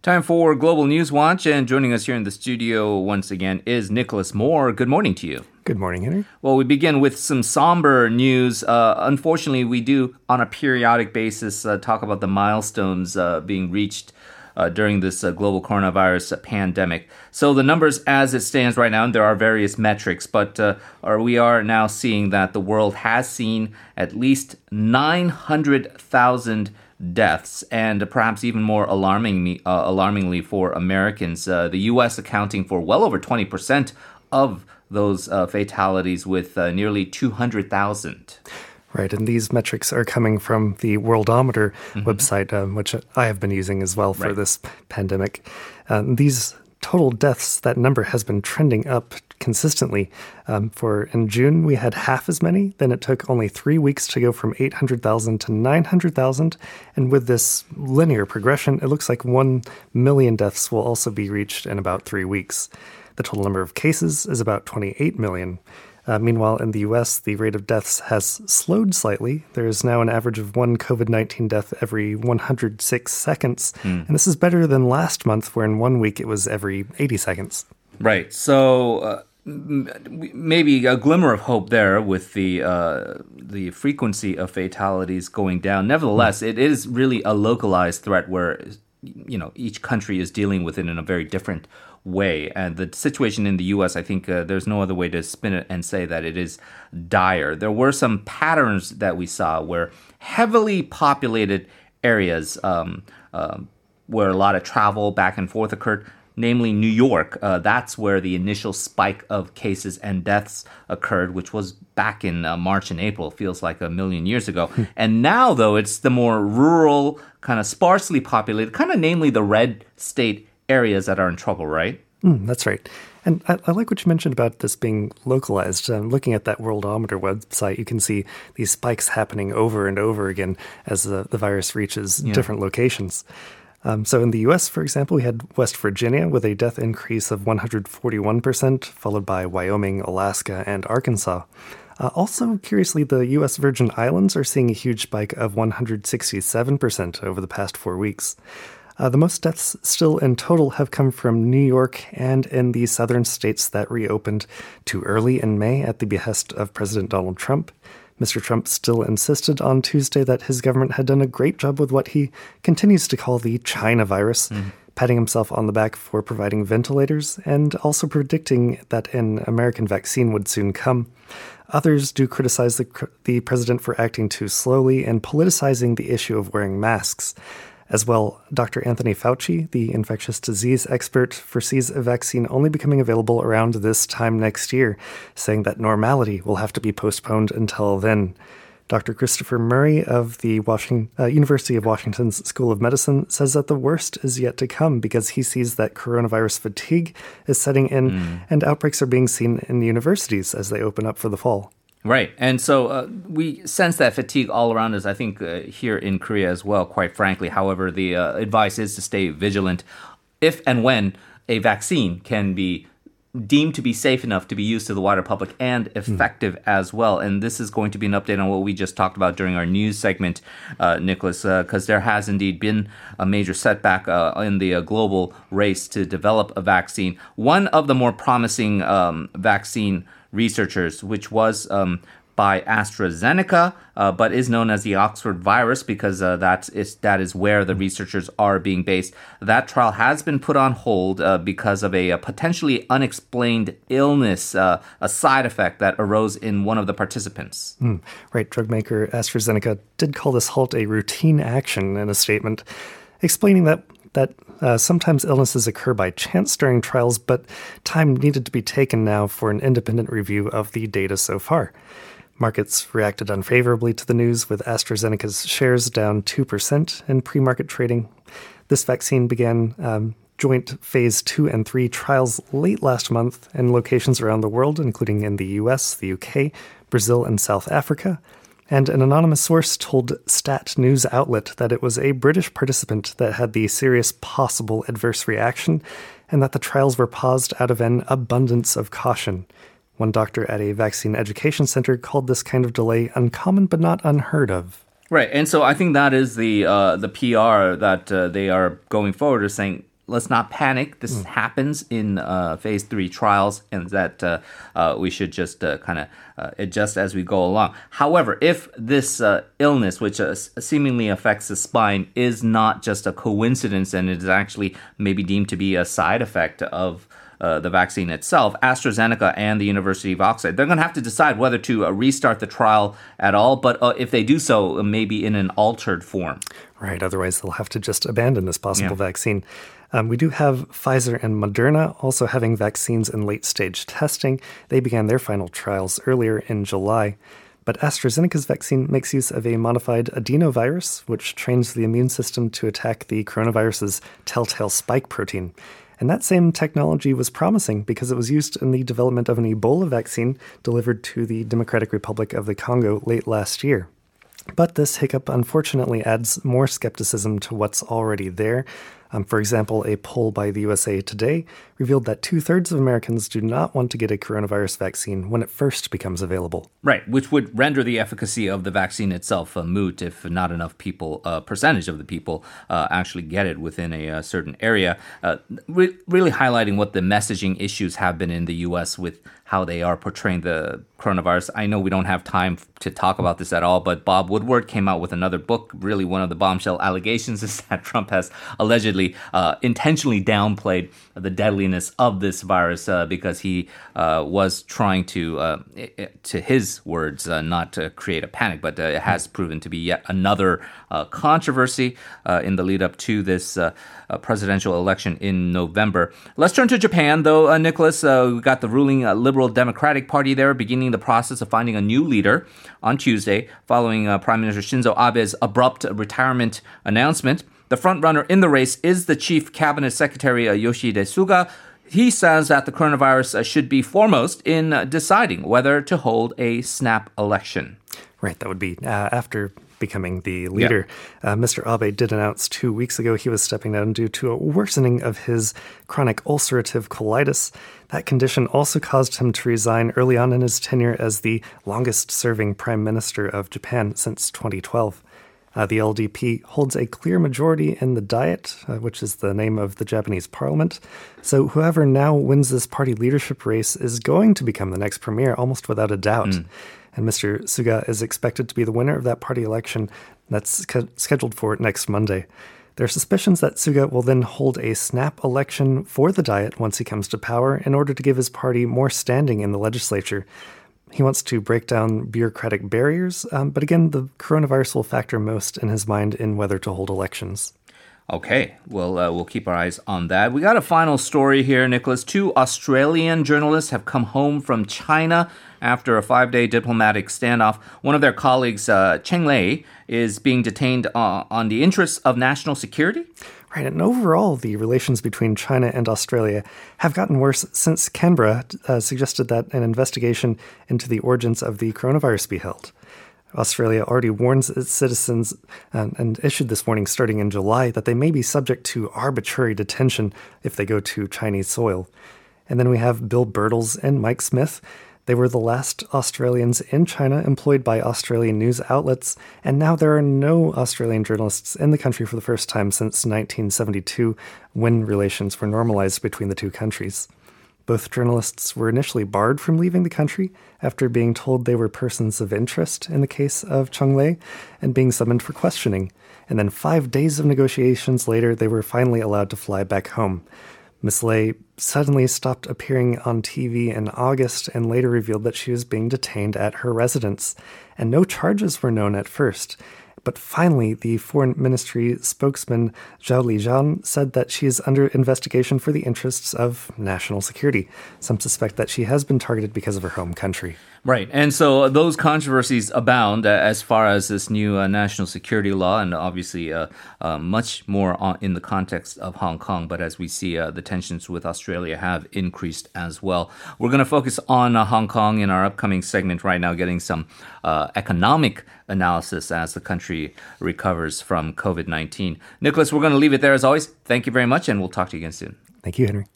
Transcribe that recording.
Time for Global News Watch, and joining us here in the studio once again is Nicholas Moore. Good morning to you. Good morning, Henry. Well, we begin with some somber news. Uh, unfortunately, we do on a periodic basis uh, talk about the milestones uh, being reached. Uh, during this uh, global coronavirus pandemic. So, the numbers as it stands right now, and there are various metrics, but uh, are, we are now seeing that the world has seen at least 900,000 deaths, and perhaps even more alarming, uh, alarmingly for Americans, uh, the U.S. accounting for well over 20% of those uh, fatalities with uh, nearly 200,000. Right, and these metrics are coming from the Worldometer mm-hmm. website, um, which I have been using as well for right. this pandemic. Um, these total deaths, that number has been trending up consistently. Um, for in June, we had half as many. Then it took only three weeks to go from 800,000 to 900,000. And with this linear progression, it looks like 1 million deaths will also be reached in about three weeks. The total number of cases is about 28 million. Uh, meanwhile, in the US, the rate of deaths has slowed slightly. There is now an average of one COVID 19 death every 106 seconds. Mm. And this is better than last month, where in one week it was every 80 seconds. Right. So. Uh, maybe a glimmer of hope there with the uh, the frequency of fatalities going down. Nevertheless, mm. it is really a localized threat where you know each country is dealing with it in a very different way. And the situation in the U.S., I think uh, there's no other way to spin it and say that it is dire. There were some patterns that we saw where heavily populated areas um, uh, where a lot of travel back and forth occurred. Namely, New York. Uh, that's where the initial spike of cases and deaths occurred, which was back in uh, March and April. Feels like a million years ago. Hmm. and now, though, it's the more rural, kind of sparsely populated, kind of namely the red state areas that are in trouble, right? Mm, that's right. And I, I, like what you mentioned about this being localized. Um, looking at that Worldometer website, you can see these spikes happening over and over again as the, the virus reaches yeah. different locations. Um, so in the US, for example, we had West Virginia with a death increase of 141%, followed by Wyoming, Alaska, and Arkansas. Uh, also, curiously, the US Virgin Islands are seeing a huge spike of 167% over the past four weeks. Uh, the most deaths still in total have come from New York and in the southern states that reopened too early in May at the behest of President Donald Trump. Mr. Trump still insisted on Tuesday that his government had done a great job with what he continues to call the China virus, mm. patting himself on the back for providing ventilators and also predicting that an American vaccine would soon come. Others do criticize the, the president for acting too slowly and politicizing the issue of wearing masks. As well, Dr. Anthony Fauci, the infectious disease expert, foresees a vaccine only becoming available around this time next year, saying that normality will have to be postponed until then. Dr. Christopher Murray of the Washington, uh, University of Washington's School of Medicine says that the worst is yet to come because he sees that coronavirus fatigue is setting in mm. and outbreaks are being seen in universities as they open up for the fall. Right. And so uh, we sense that fatigue all around us, I think, uh, here in Korea as well, quite frankly. However, the uh, advice is to stay vigilant if and when a vaccine can be deemed to be safe enough to be used to the wider public and hmm. effective mm. as well. And this is going to be an update on what we just talked about during our news segment, uh, Nicholas, because uh, there has indeed been a major setback uh, in the uh, global race to develop a vaccine. One of the more promising um, vaccine researchers, which was um, by AstraZeneca, uh, but is known as the Oxford virus because uh, that is that is where the researchers are being based. That trial has been put on hold uh, because of a, a, potentially unexplained illness, uh, a side effect that arose in one of the participants. Mm, right, drug maker AstraZeneca did call this halt a routine action in a statement, explaining that that uh, sometimes illnesses occur by chance during trials, but time needed to be taken now for an independent review of the data so far. Markets reacted unfavorably to the news, with AstraZeneca's shares down 2% in pre market trading. This vaccine began um, joint phase 2 and 3 trials late last month in locations around the world, including in the US, the UK, Brazil, and South Africa. And an anonymous source told Stat News outlet that it was a British participant that had the serious possible adverse reaction, and that the trials were paused out of an abundance of caution. One doctor at a vaccine education center called this kind of delay uncommon but not unheard of. Right, and so I think that is the uh, the PR that uh, they are going forward is saying let's not panic. This mm. happens in uh, phase three trials, and that uh, uh, we should just uh, kind of uh, adjust as we go along. However, if this uh, illness, which seemingly affects the spine, is not just a coincidence and it is actually maybe deemed to be a side effect of uh, the vaccine itself, AstraZeneca and the University of Oxford, they're going to have to decide whether to uh, restart the trial at all. But uh, if they do so, maybe in an altered form. Right. Otherwise, they'll have to just abandon this possible yeah. vaccine. Um, we do have Pfizer and Moderna also having vaccines in late stage testing. They began their final trials earlier in July. But AstraZeneca's vaccine makes use of a modified adenovirus, which trains the immune system to attack the coronavirus's telltale spike protein. And that same technology was promising because it was used in the development of an Ebola vaccine delivered to the Democratic Republic of the Congo late last year. But this hiccup unfortunately adds more skepticism to what's already there. Um, for example, a poll by the USA Today revealed that two thirds of Americans do not want to get a coronavirus vaccine when it first becomes available. Right, which would render the efficacy of the vaccine itself a moot if not enough people, a uh, percentage of the people, uh, actually get it within a, uh, certain area. Uh, re- really highlighting what the messaging issues have been in the US with how they are portraying the coronavirus. I know we don't have time to talk about this at all, but Bob Woodward came out with another book. Really, one of the bombshell allegations is that Trump has allegedly uh, intentionally downplayed the deadliness of this virus uh, because he uh, was trying to, uh, to his words, uh, not to create a panic, but it has proven to be yet another controversy in the lead up to this presidential election in November. Let's turn to Japan, though, Nicholas. we got the ruling Liberal Democratic Party there beginning the process of finding a new leader on Tuesday following Prime Minister Shinzo Abe's abrupt retirement announcement. The frontrunner in the race is the Chief Cabinet Secretary uh, Yoshihide Suga. He says that the coronavirus uh, should be foremost in uh, deciding whether to hold a snap election. Right, that would be uh, after becoming the leader. Yeah. Uh, Mr. Abe did announce two weeks ago he was stepping down due to a worsening of his chronic ulcerative colitis. That condition also caused him to resign early on in his tenure as the longest serving prime minister of Japan since 2012. Uh, the LDP holds a clear majority in the Diet, uh, which is the name of the Japanese parliament. So whoever now wins this party leadership race is going to become the next premier, almost without a doubt. Mm. And Mr. Suga is expected to be the winner of that party election that's scheduled for next Monday. There are suspicions that Suga will then hold a snap election for the Diet once he comes to power in order to give his party more standing in the legislature. He wants to break down bureaucratic barriers, um, but again, the coronavirus will factor most in his mind in whether to hold elections. Okay, well, uh, we'll keep our eyes on that. We got a final story here, Nicholas. Two Australian journalists have come home from China after a five day diplomatic standoff. One of their colleagues, uh, Cheng Lei, is being detained uh, on the interests of national security. Right, and overall, the relations between China and Australia have gotten worse since Canberra uh, suggested that an investigation into the origins of the coronavirus be held. Australia already warns its citizens and, and, issued this warning starting in July that they may be subject to arbitrary detention if they go to Chinese soil. And then we have Bill Birtles and Mike Smith. They were the last Australians in China employed by Australian news outlets, and now there are no Australian journalists in the country for the first time since 1972, when relations were normalized between the two countries. Both journalists were initially barred from leaving the country after being told they were persons of interest in the case of Cheng Lei and being summoned for questioning. And then five days of negotiations later, they were finally allowed to fly back home. Miss Lei suddenly stopped appearing on TV in August and later revealed that she was being detained at her residence, and no charges were known at first. But finally, the foreign ministry spokesman Zhao Lijian said that she is under investigation for the interests of national security. Some suspect that she has been targeted because of her home country. Right. And so those controversies abound uh, as far as this new uh, national security law, and obviously uh, uh much more on, in the context of Hong Kong. But as we see, uh, the tensions with Australia have increased as well. We're going to focus on uh, Hong Kong in our upcoming segment right now, getting some economic analysis as the country recovers from COVID 19. Nicholas, we're going to leave it there as always. Thank you very much, and we'll talk to you again soon. Thank you, Henry.